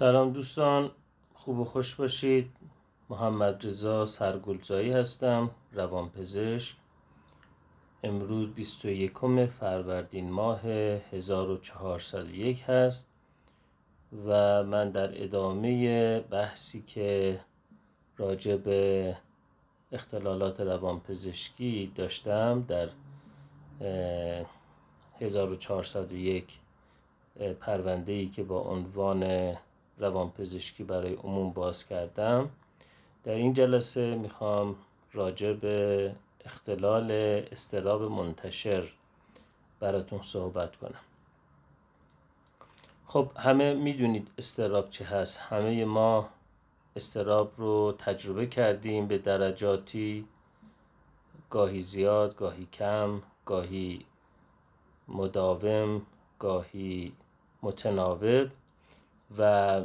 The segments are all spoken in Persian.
سلام دوستان خوب و خوش باشید. محمد رضا سرگلزایی هستم روانپزشک. امروز 21 فروردین ماه 1401 هست و من در ادامه بحثی که راجع به اختلالات روانپزشکی داشتم در 1401 پرونده ای که با عنوان روانپزشکی برای عموم باز کردم. در این جلسه می‌خوام راجع به اختلال استراب منتشر براتون صحبت کنم. خب همه می‌دونید استراب چه هست. همه ما استراب رو تجربه کردیم به درجاتی گاهی زیاد گاهی کم گاهی مداوم گاهی متناوب و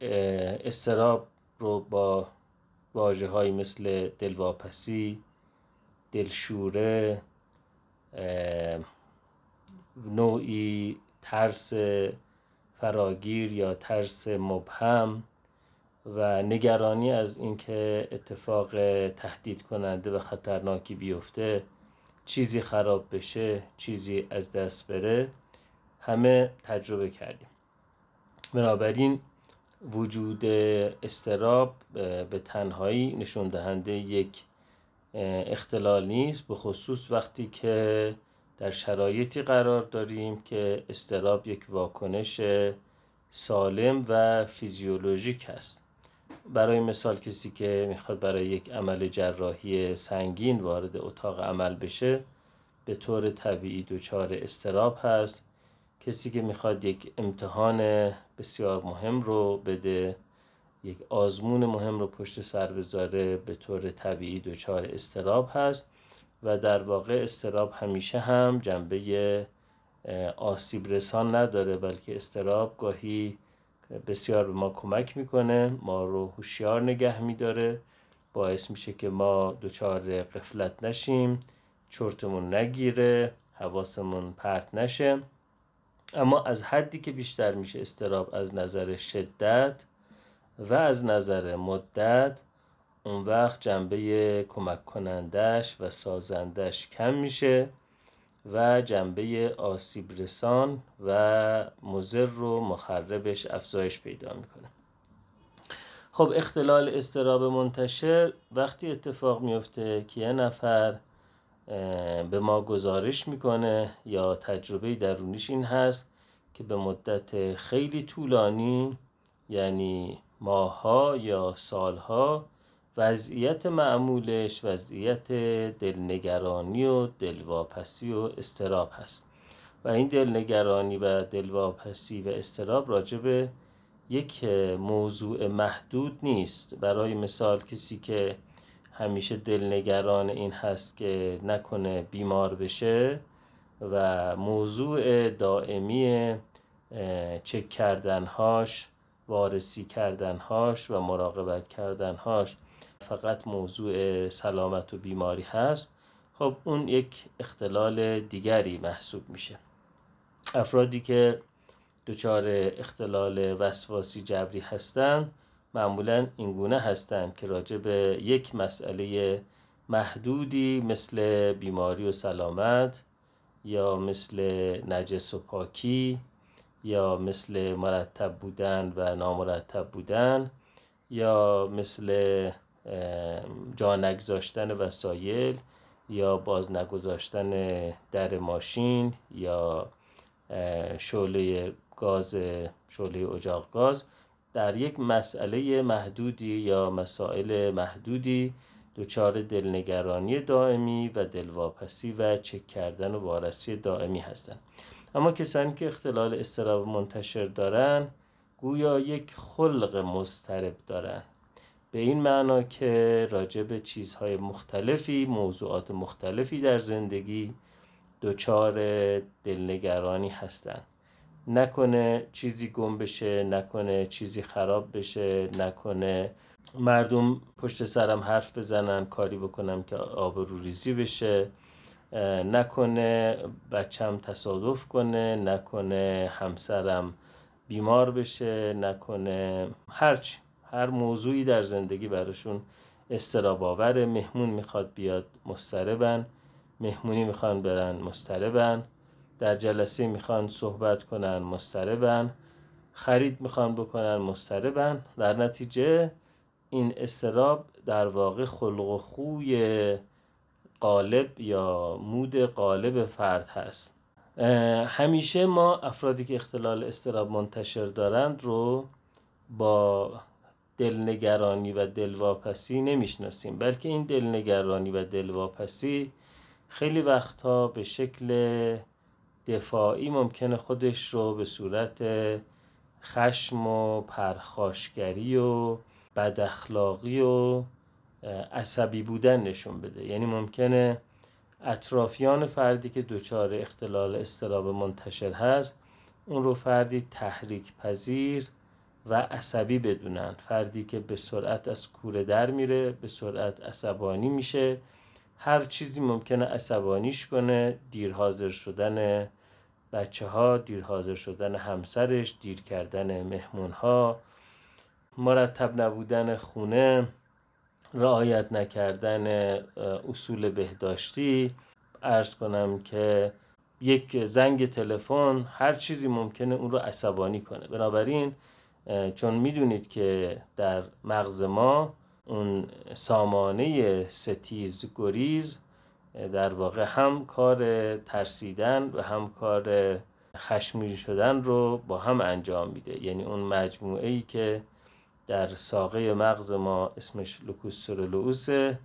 استراب رو با واجه های مثل دلواپسی دلشوره نوعی ترس فراگیر یا ترس مبهم و نگرانی از اینکه اتفاق تهدید کننده و خطرناکی بیفته چیزی خراب بشه چیزی از دست بره همه تجربه کردیم. بنابراین وجود استراب به تنهایی نشون دهنده یک اختلال نیست به خصوص وقتی که در شرایطی قرار داریم که استراب یک واکنش سالم و فیزیولوژیک است. برای مثال کسی که می‌خواد برای یک عمل جراحی سنگین وارد اتاق عمل بشه به طور طبیعی دچار استراب هست. کسی که می‌خواد یک امتحان بسیار مهم رو بده یک آزمون مهم رو پشت سر بذاره به طور طبیعی دچار استراب هست و در واقع استراب همیشه هم جنبه آسیب رسان نداره بلکه استراب گاهی بسیار به ما کمک می‌کنه ما رو هوشیار نگه میداره باعث میشه که ما دچار قفلت نشیم چرتمون نگیره حواسمون پرت نشه. اما از حدی که بیشتر میشه استراب از نظر شدت و از نظر مدت اون وقت جنبه کمک کنندش و سازندش کم میشه و جنبه آسیب رسان و مزر و مخربش افزایش پیدا می‌کنه. خب اختلال استراب منتشر وقتی اتفاق میفته که یه نفر به ما گزارش می‌کنه یا تجربه درونیش این هست که به مدت خیلی طولانی یعنی ماهها یا سالها وضعیت معمولش وضعیت دلنگرانی و دلواپسی و استراب هست. و این دلنگرانی و دلواپسی و استراب راجب یک موضوع محدود نیست. برای مثال کسی که همیشه دلنگران این هست که نکنه بیمار بشه و موضوع دائمی چک کردنهاش وارسی کردنهاش و مراقبت کردنهاش فقط موضوع سلامت و بیماری هست. خب اون یک اختلال دیگری محسوب میشه. افرادی که دچار اختلال وسواسی جبری هستند معمولا اینگونه هستند که راجع به یک مسئله محدودی مثل بیماری و سلامت یا مثل نجس و پاکی یا مثل مرتب بودن و نامرتب بودن یا مثل جا نگذاشتن وسایل یا باز نگذاشتن در ماشین یا شعله گاز شعله اجاق گاز. در یک مسئله محدودی یا مسائل محدودی دچار دلنگرانی دائمی و دلواپسی و چک کردن و وارسی دائمی هستند اما کسانی که اختلال استراب منتشر دارن گویا یک خلق مسترب دارن. به این معنا که راجع به چیزهای مختلفی موضوعات مختلفی در زندگی دچار دلنگرانی هستند نکنه چیزی گم بشه نکنه چیزی خراب بشه نکنه مردم پشت سرم حرف بزنن کاری بکنم که آب رو ریزی بشه. نکنه بچم تصادف کنه نکنه همسرم بیمار بشه نکنه هرچی هر موضوعی در زندگی براشون استراب آوره مهمون می‌خواد بیاد مستربن مهمونی می‌خوان برن مستربن در جلسه می‌خوان صحبت کنن مستربن خرید می‌خوان بکنن مستربن در نتیجه این استراب در واقع خلق و خوی قالب یا مود قالب فرد هست. همیشه ما افرادی که اختلال استراب منتشر دارند رو با دلنگرانی و دلواپسی نمی‌شناسیم بلکه این دلنگرانی و دلواپسی خیلی وقتها به شکل دفاعی ممکنه خودش رو به صورت خشم و پرخاشگری و بداخلاقی و عصبی بودن نشون بده. یعنی ممکنه اطرافیان فردی که دچار اختلال استراب منتشر هست اون رو فردی تحریک پذیر و عصبی بدونن. فردی که به سرعت از کوره در میره به سرعت عصبانی میشه هر چیزی ممکنه عصبانیش کنه دیر حاضر شدن بچه ها دیر حاضر شدن همسرش دیر کردن مهمون ها مرتب نبودن خونه رعایت نکردن اصول بهداشتی. ارز کنم که یک زنگ تلفن هر چیزی ممکنه اون رو عصبانی کنه. بنابراین چون می‌دونید که در مغز ما اون سامانه ستیز گریز در واقع هم کار ترسیدن و هم کار خشمگین شدن رو با هم انجام میده. یعنی اون مجموعه ای که در ساقه مغز ما اسمش لوکوسترولوسه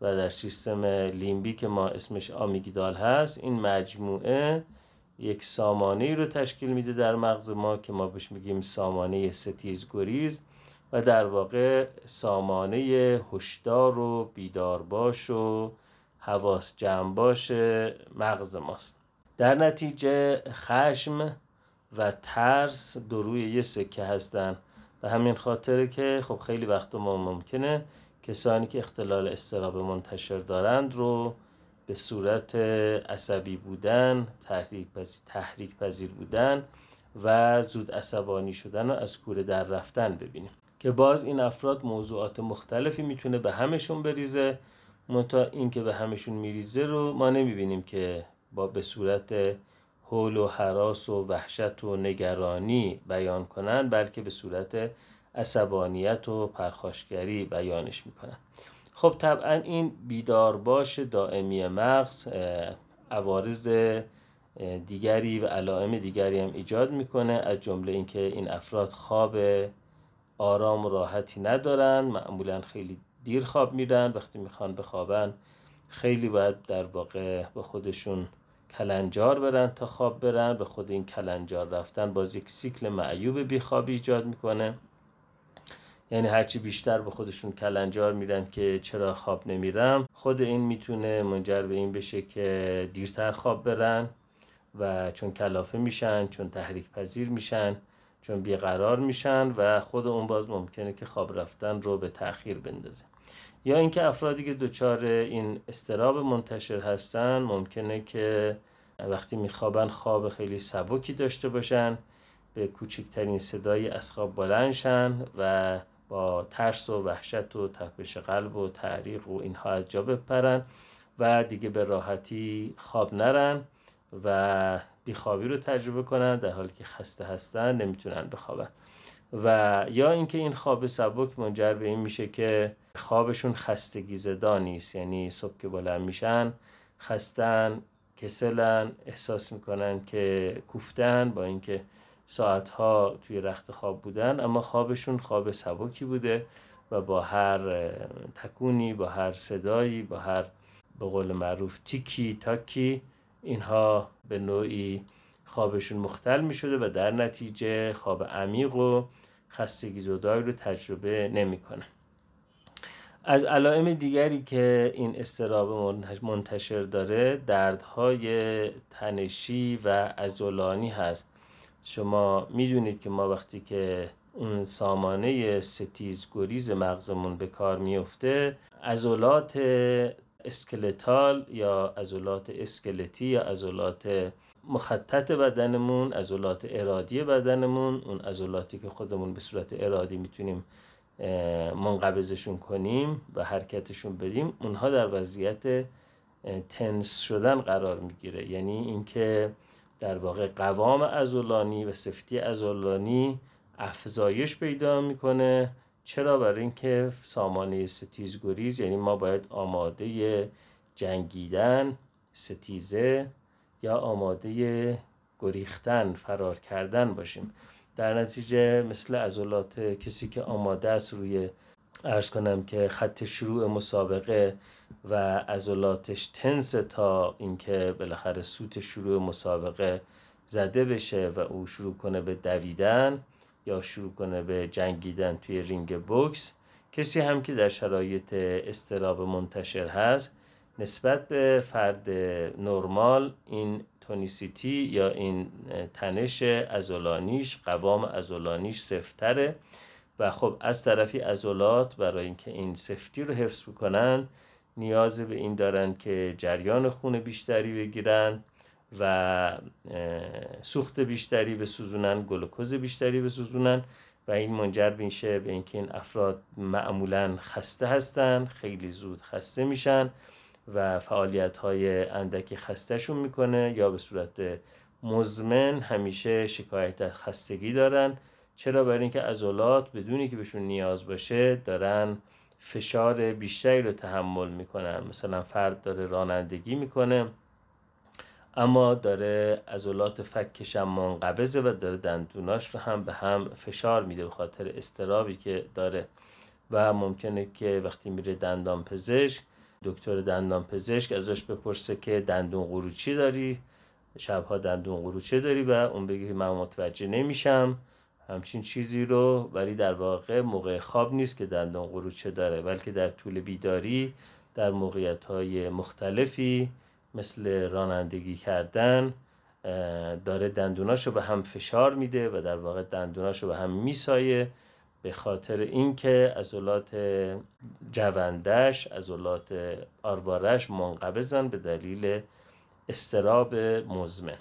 و در سیستم لیمبیک ما اسمش آمیگدال هست این مجموعه یک سامانه ای رو تشکیل میده در مغز ما که ما بهش میگیم سامانه ستیز گریز. و در واقع سامانه هشدار و بیدار باش و حواس جمع باش مغز ماست. در نتیجه خشم و ترس دو روی یه سکه هستن و همین خاطره که خب خیلی وقت ما ممکنه کسانی که اختلال استراب منتشر دارند رو به صورت عصبی بودن تحریک پذیر, تحریک پذیر بودن و زود عصبانی شدن و از کوره در رفتن ببینیم. که باز این افراد موضوعات مختلفی می‌تونه به همشون بریزه. منتها این که به همشون میریزه رو ما نمی‌بینیم که با به صورت حول و حراس و وحشت و نگرانی بیان کنن بلکه به صورت عصبانیت و پرخاشگری بیانش می‌کنن. خب طبعا این بیدارباش دائمی مغز عوارض دیگری و علائم دیگری هم ایجاد می‌کنه از جمله اینکه این افراد خواب آرام و راحتی ندارن معمولا خیلی دیر خواب میرن وقتی می‌خوان بخوابن خیلی باید در واقع به خودشون کلنجار برن تا خواب برن. به خود این کلنجار رفتن باز یک سیکل معیوب بیخوابی ایجاد می‌کنه. یعنی هرچی بیشتر به خودشون کلنجار میرن که چرا خواب نمیرم خود این می‌تونه منجر به این بشه که دیرتر خواب برن و چون کلافه میشن چون تحریک پذیر میشن چون بیقرار میشن و خود اون باز ممکنه که خواب رفتن رو به تاخیر بندازه. یا اینکه افرادی که دچار این استراب منتشر هستن ممکنه که وقتی میخوابن خواب خیلی سبکی داشته باشن به کوچکترین صدایی از خواب بلندشن و با ترس و وحشت و تپش قلب و تعریق و اینها از جا بپرن و دیگه به راحتی خواب نرن. و بیخوابی رو تجربه کنن در حالی که خسته هستن نمی‌تونن بخوابن. و یا اینکه این خواب سبک منجر به این میشه که خوابشون خستگی زدا نیست یعنی صبح که بلند میشن خستن کسلن احساس می‌کنن که کوفتن با اینکه ساعتها توی رخت خواب بودن اما خوابشون خواب سبکی بوده و با هر تکونی با هر صدایی با هر به قول معروف تیکی تاکی اینها به نوعی خوابشون مختل می شده و در نتیجه خواب عمیق و خستگی زدایی رو تجربه نمی‌کنه از علائم دیگری که این استراب منتشر داره دردهای تنشی و ازولانی هست. شما می‌دونید که ما وقتی که اون سامانه ستیز گریز مغزمون به کار میفته عضلات اسکلتال یا عضلات اسکلتی یا عضلات مخطط بدنمون عضلات ارادی بدنمون اون عضلاتی که خودمون به صورت ارادی می‌تونیم منقبضشون کنیم و حرکتشون بدیم اونها در وضعیت تنس شدن قرار می‌گیره. یعنی اینکه در واقع قوام ازولانی و سفتی ازولانی افزایش پیدا می‌کنه چرا برای اینکه سامانه ستیز گریز یعنی ما باید آماده جنگیدن ستیزه یا آماده گریختن فرار کردن باشیم. در نتیجه مثل عضلات کسی که آماده است روی ارز کنم که خط شروع مسابقه و عضلاتش تنس تا اینکه بالاخره سوت شروع مسابقه زده بشه و او شروع کنه به دویدن یا شروع کنه به جنگیدن توی رینگ بوکس کسی هم که در شرایط استراب منتشر هست نسبت به فرد نرمال این تونیسیتی یا این تنش ازولانیش قوام ازولانیش سفتره و خب از طرفی ازولات برای اینکه این سفتی رو حفظ بکنن نیاز به این دارن که جریان خون بیشتری بگیرن. و سوخت بیشتری بسوزونن گلوکوز بیشتری بسوزونن و این منجر میشه به اینکه این افراد معمولا خسته هستن خیلی زود خسته میشن و فعالیت های اندکی خستهشون می‌کنه یا به صورت مزمن همیشه شکایت خستگی دارن. چرا؟ برای اینکه عضلات بدونی که بهشون نیاز باشه دارن فشار بیشتری رو تحمل می‌کنن. مثلا فرد داره رانندگی می‌کنه. اما داره عضلات فکش هم منقبضه و داره دندوناش رو هم به هم فشار میده به خاطر استرابی که داره. و ممکنه که وقتی میره دندان پزشک دکتر دندان پزشک ازش بپرسه که دندون قروچی داری؟ شبها دندون قروچه داری؟ و اون بگه من متوجه نمیشم. همچین چیزی رو ولی در واقع موقع خواب نیست که دندان قروچه داره بلکه در طول بیداری در موقعیت های مختلفی مثل رانندگی کردن داره دندوناشو به هم فشار میده و در واقع دندوناشو به هم میسایه به خاطر اینکه عضلات جوندش عضلات آروارش منقبضن به دلیل استراب مزمن.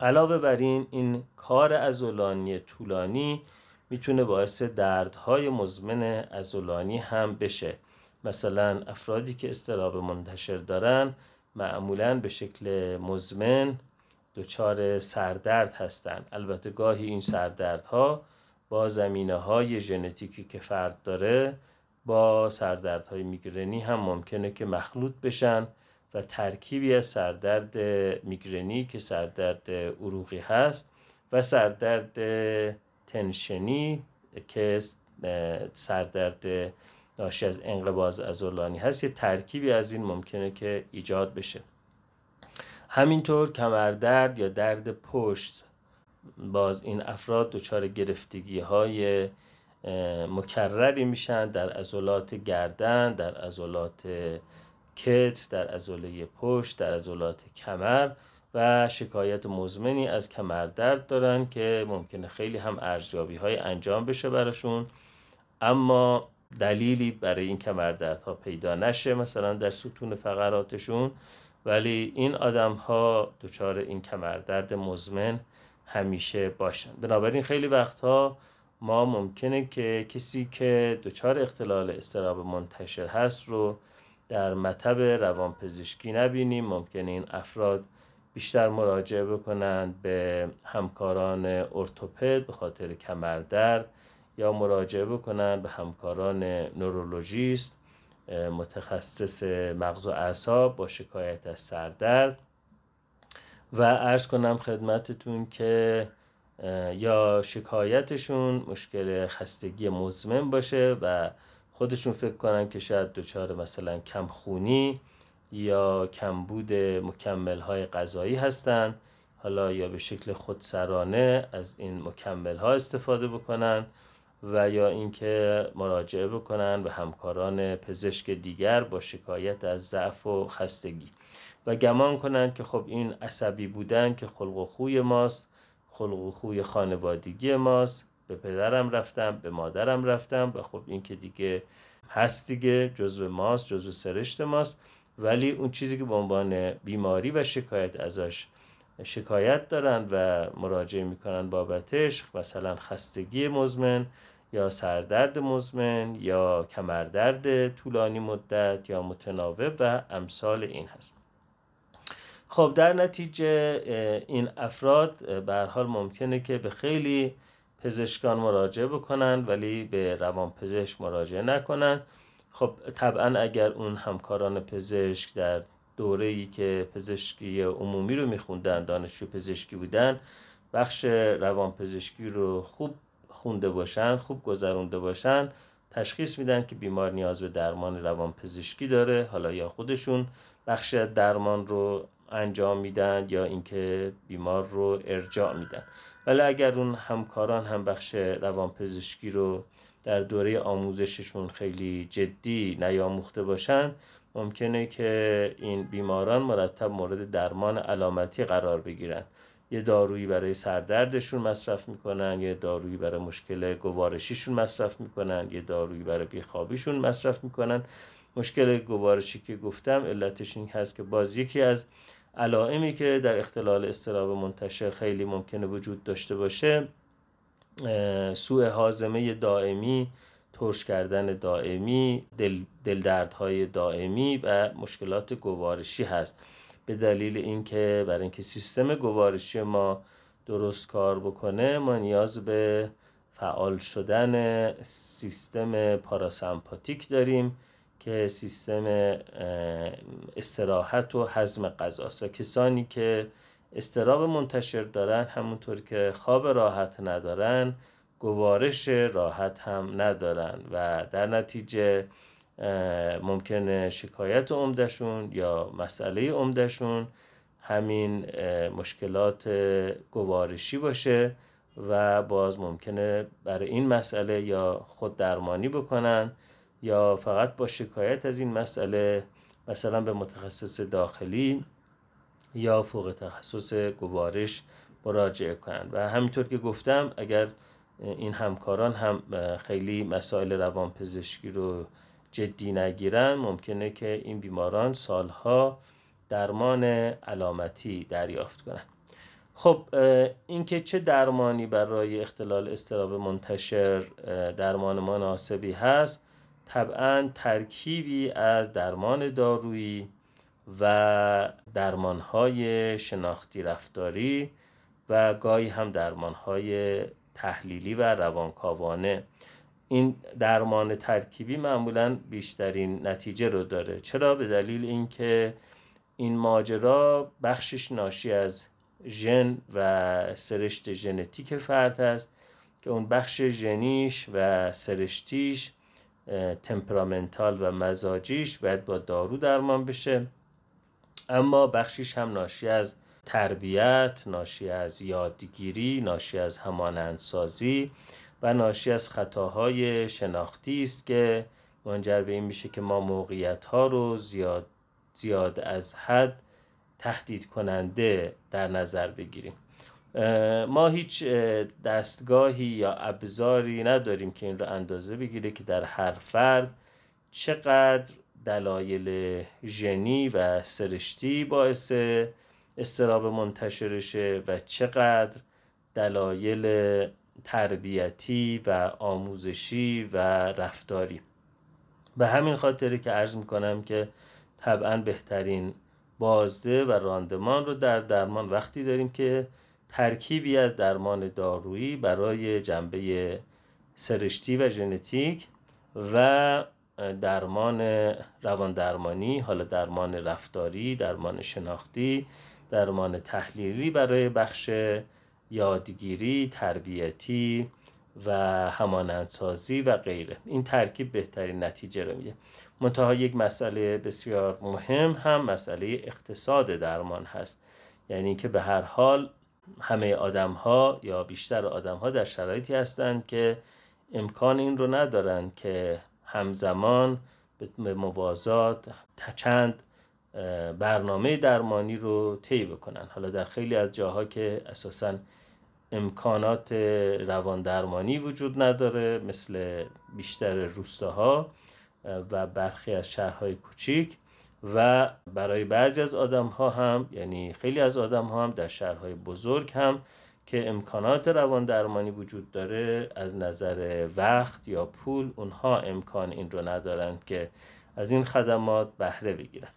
علاوه بر این این کار ازولانی طولانی می‌تونه باعث دردهای مزمن ازولانی هم بشه. مثلا افرادی که استراب منتشر دارن معمولا به شکل مزمن دچار سردرد هستند. البته گاهی این سردردها با زمینه های ژنتیکی که فرد داره با سردردهای میگرنی هم ممکنه که مخلوط بشن و ترکیبی از سردرد میگرنی که سردرد عروقی هست و سردرد تنشنی که سردرد ناشی از انقباز ازولانی هست یه ترکیبی از این ممکنه که ایجاد بشه. همینطور کمردرد یا درد پشت باز این افراد دچار گرفتگی های مکرری میشن در عضلات گردن در عضلات کتف در عضله پشت در عضلات کمر و شکایت مزمنی از کمردرد دارن که ممکنه خیلی هم ارزیابی های انجام بشه براشون. اما دلیلی برای این کمردردها پیدا نشه مثلا در ستون فقراتشون. ولی این آدم ها دچار این کمردرد مزمن همیشه باشن. بنابراین خیلی وقتها ما ممکنه که کسی که دچار اختلال استراب منتشر هست رو در مطب روانپزشکی نبینیم. ممکنه این افراد بیشتر مراجعه بکنند به همکاران ارتوپد به خاطر کمردرد. یا مراجعه بکنند به همکاران نورولوژیست متخصص مغز و اعصاب با شکایت از سردرد. و ارز کنم خدمتتون که یا شکایتشون مشکل خستگی مزمن باشه و خودشون فکر کنن که شاید دچار مثلا کمخونی یا کمبود مکمل های غذایی هستن. حالا یا به شکل خودسرانه از این مکمل ها استفاده بکنن. و یا اینکه مراجعه بکنن به همکاران پزشک دیگر با شکایت از ضعف و خستگی. و گمان کنند که خب این عصبی بودن که خلق و خوی ماست خلق و خوی خانوادگی ماست به پدرم رفتم به مادرم رفتم و خب این که دیگه هست دیگه جزو ماست جزو سرشت ماست. ولی اون چیزی که به عنوان بیماری و شکایت ازش شکایت دارن و مراجعه می‌کنن بابتش مثلا خستگی مزمن یا سردرد مزمن یا کمردرد طولانی مدت یا متناوب و امثال این هست. خب در نتیجه این افراد به حال ممکنه که به خیلی پزشکان مراجعه بکنن ولی به روان پزشک مراجعه نکنن. خب طبعا اگر اون همکاران پزشک در دوره ای که پزشکی عمومی رو میخوندن دانشجو پزشکی بودن بخش روان پزشکی رو خوب خونده باشن خوب گذرونده باشن تشخیص میدن که بیمار نیاز به درمان روان پزشکی داره حالا یا خودشون بخش درمان رو انجام میدن یا اینکه بیمار رو ارجاع میدن. ولی اگر اون همکاران هم بخش روانپزشکی رو در دوره آموزششون خیلی جدی نیاموخته باشن ممکنه که این بیماران مرتب مورد درمان علامتی قرار بگیرن. یه دارویی برای سردردشون مصرف می‌کنن یه دارویی برای مشکل گوارشیشون مصرف می‌کنن یه دارویی برای بیخوابیشون مصرف می‌کنن. مشکل گوارشی که گفتم علتش این هست که باز یکی از علائمی که در اختلال استراب منتشر خیلی ممکنه وجود داشته باشه سوء حازمه دائمی ترش کردن دائمی دل, دلدردهای دائمی و مشکلات گوارشی هست. به دلیل اینکه برای اینکه سیستم گوارشی ما درست کار بکنه ما نیاز به فعال شدن سیستم پاراسمپاتیک داریم که سیستم استراحت و حزم غذاست و کسانی که استراب منتشر دارن همونطور که خواب راحت ندارن گوارش راحت هم ندارن. و در نتیجه ممکنه شکایت عمدهشون یا مسئله عمدهشون همین مشکلات گوارشی باشه و باز ممکنه برای این مسئله یا خود درمانی بکنن یا فقط با شکایت از این مسئله مثلا به متخصص داخلی یا فوق تخصص گوارش مراجعه کنند و همینطور که گفتم اگر این همکاران هم خیلی مسائل روانپزشکی رو جدی نگیرن ممکنه که این بیماران سالها درمان علامتی دریافت کنند خب اینکه چه درمانی برای اختلال استراب منتشر درمان مناسبی هست طبعا ترکیبی از درمان دارویی و درمانهای شناختی رفتاری و گاهی هم درمانهای تحلیلی و روانکاوانه. این درمان ترکیبی معمولا بیشترین نتیجه رو داره. چرا؟ به دلیل اینکه این ماجرا بخشش ناشی از ژن و سرشت ژنتیک فرد است که اون بخش ژنیش و سرشتیش تمپرامنتال و مزاجیش باید با دارو درمان بشه. اما بخشیش هم ناشی از تربیت ناشی از یادگیری ناشی از همانندسازی و ناشی از خطاهای شناختی است که منجر به این میشه که ما موقعیت ها رو زیاد, زیاد از حد تهدید کننده در نظر بگیریم. ما هیچ دستگاهی یا ابزاری نداریم که این رو اندازه بگیره که در هر فرد چقدر دلایل ژنی و سرشتی باعث استراب منتشرشه و چقدر دلایل تربیتی و آموزشی و رفتاری. به همین خاطری که عرض می‌کنم که طبعا بهترین بازده و راندمان رو در درمان وقتی داریم که ترکیبی از درمان دارویی برای جنبه سرشتی و ژنتیک و درمان روان درمانی حالا درمان رفتاری درمان شناختی درمان تحلیلی برای بخش یادگیری تربیتی و همانندسازی و غیره. این ترکیب بهترین نتیجه رو میده. منتها یک مسئله بسیار مهم هم مسئله اقتصاد درمان هست. یعنی که به هر حال همه آدم ها یا بیشتر آدم ها در شرایطی هستند که امکان این رو ندارند که همزمان به موازات چند برنامه درمانی رو طی بکنن. حالا در خیلی از جاها که اساسا امکانات روان درمانی وجود نداره مثل بیشتر روستاها و برخی از شهرهای کوچیک. و برای بعضی از آدم ها هم یعنی خیلی از آدم ها هم در شهرهای بزرگ هم که امکانات روان درمانی وجود داره از نظر وقت یا پول اونها امکان این رو ندارند که از این خدمات بهره بگیرن.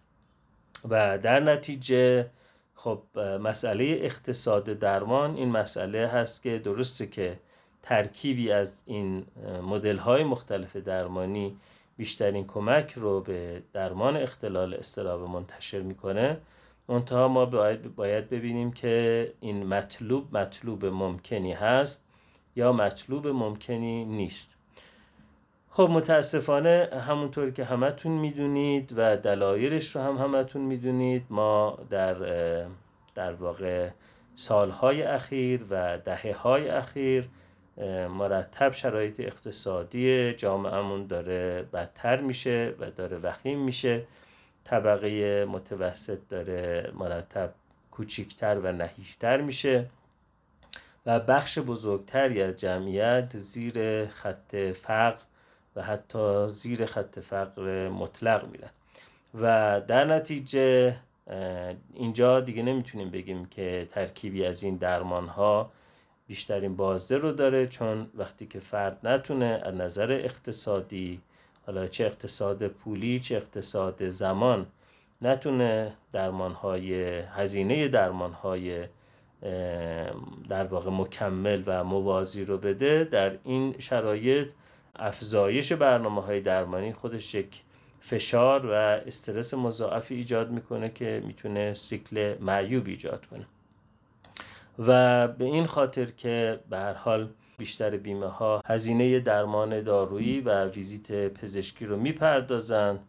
و در نتیجه خب مسئله اقتصاد درمان این مسئله هست که درسته که ترکیبی از این مدل های مختلف درمانی بیشترین کمک رو به درمان اختلال استراب منتشر می‌کنه. منتها ما باید, باید ببینیم که این مطلوب مطلوب ممکنی هست یا مطلوب ممکنی نیست. خب متاسفانه همونطور که همتون می‌دونید و دلایلش رو هم همتون می‌دونید ما در در واقع سالهای اخیر و دهه های اخیر مرتب شرایط اقتصادی جامعهمون داره بدتر میشه و داره وخیم میشه. طبقه متوسط داره مرتب کوچیکتر و نحیفتر میشه و بخش بزرگتری از جمعیت زیر خط فقر و حتی زیر خط فقر مطلق میرن. و در نتیجه اینجا دیگه نمی‌تونیم بگیم که ترکیبی از این درمان ها بیشترین بازده رو داره چون وقتی که فرد نتونه از نظر اقتصادی حالا چه اقتصاد پولی چه اقتصاد زمان نتونه درمان های هزینه درمان های در واقع مکمل و موازی رو بده در این شرایط افزایش برنامه های درمانی خودش یک فشار و استرس مضاعفی ایجاد می‌کنه که می‌تونه سیکل معیوب ایجاد کنه. و به این خاطر که به هر حال بیشتر بیمه ها هزینه درمان دارویی و ویزیت پزشکی رو می‌پردازند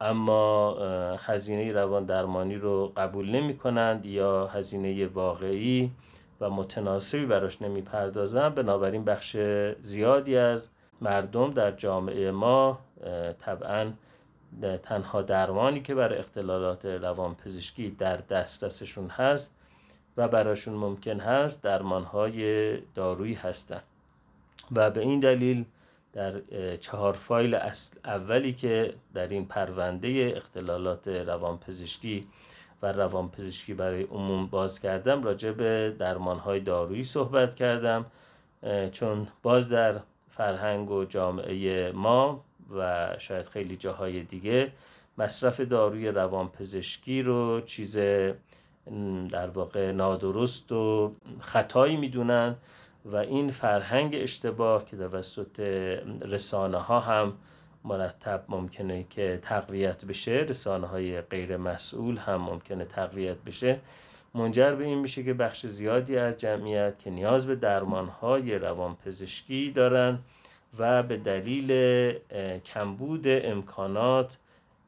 اما هزینه روان درمانی رو قبول نمی کنند یا هزینه واقعی و متناسبی براش نمی پردازند بنابراین بخش زیادی از مردم در جامعه ما طبعا تنها درمانی که برای اختلالات روان پزشکی در دسترسشون هست و براشون ممکن هست درمانهای دارویی هستند و به این دلیل در چهار فایل اصل اولی که در این پرونده اختلالات روانپزشکی و روانپزشکی برای عموم باز کردم راجع به درمانهای دارویی صحبت کردم چون باز در فرهنگ و جامعه ما و شاید خیلی جاهای دیگه مصرف داروی روانپزشکی رو چیز در واقع نادرست و خطایی می‌دونن و این فرهنگ اشتباه که توسط رسانه ها هم مرتب ممکنه که تقویت بشه رسانه های غیر مسئول هم ممکنه تقویت بشه منجر به این میشه که بخش زیادی از جمعیت که نیاز به درمان های روانپزشکی دارن و به دلیل کمبود امکانات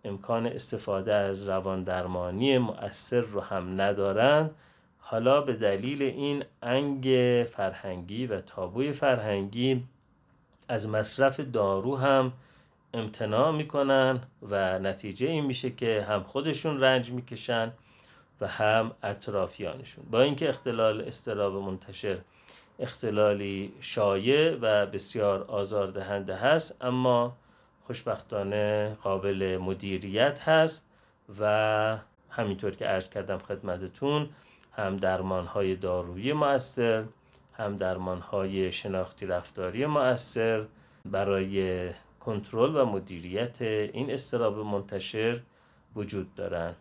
امکان استفاده از روان درمانی مؤثر رو هم ندارن. حالا به دلیل این انگ فرهنگی و تابوی فرهنگی از مصرف دارو هم امتناع می‌کنن و نتیجه این میشه که هم خودشون رنج می‌کشن و هم اطرافیانشون. با اینکه اختلال استراب منتشر اختلالی شایع و بسیار آزاردهنده هست اما خوشبختانه قابل مدیریت هست و همینطور که عرض کردم خدمتتون هم درمان های دارویی مؤثر هم درمان های شناختی رفتاری مؤثر برای کنترل و مدیریت این استراب منتشر وجود دارند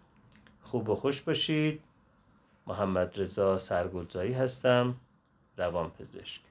خوب و خوش باشید. محمد رضا سرگلزایی هستم روانپزشک.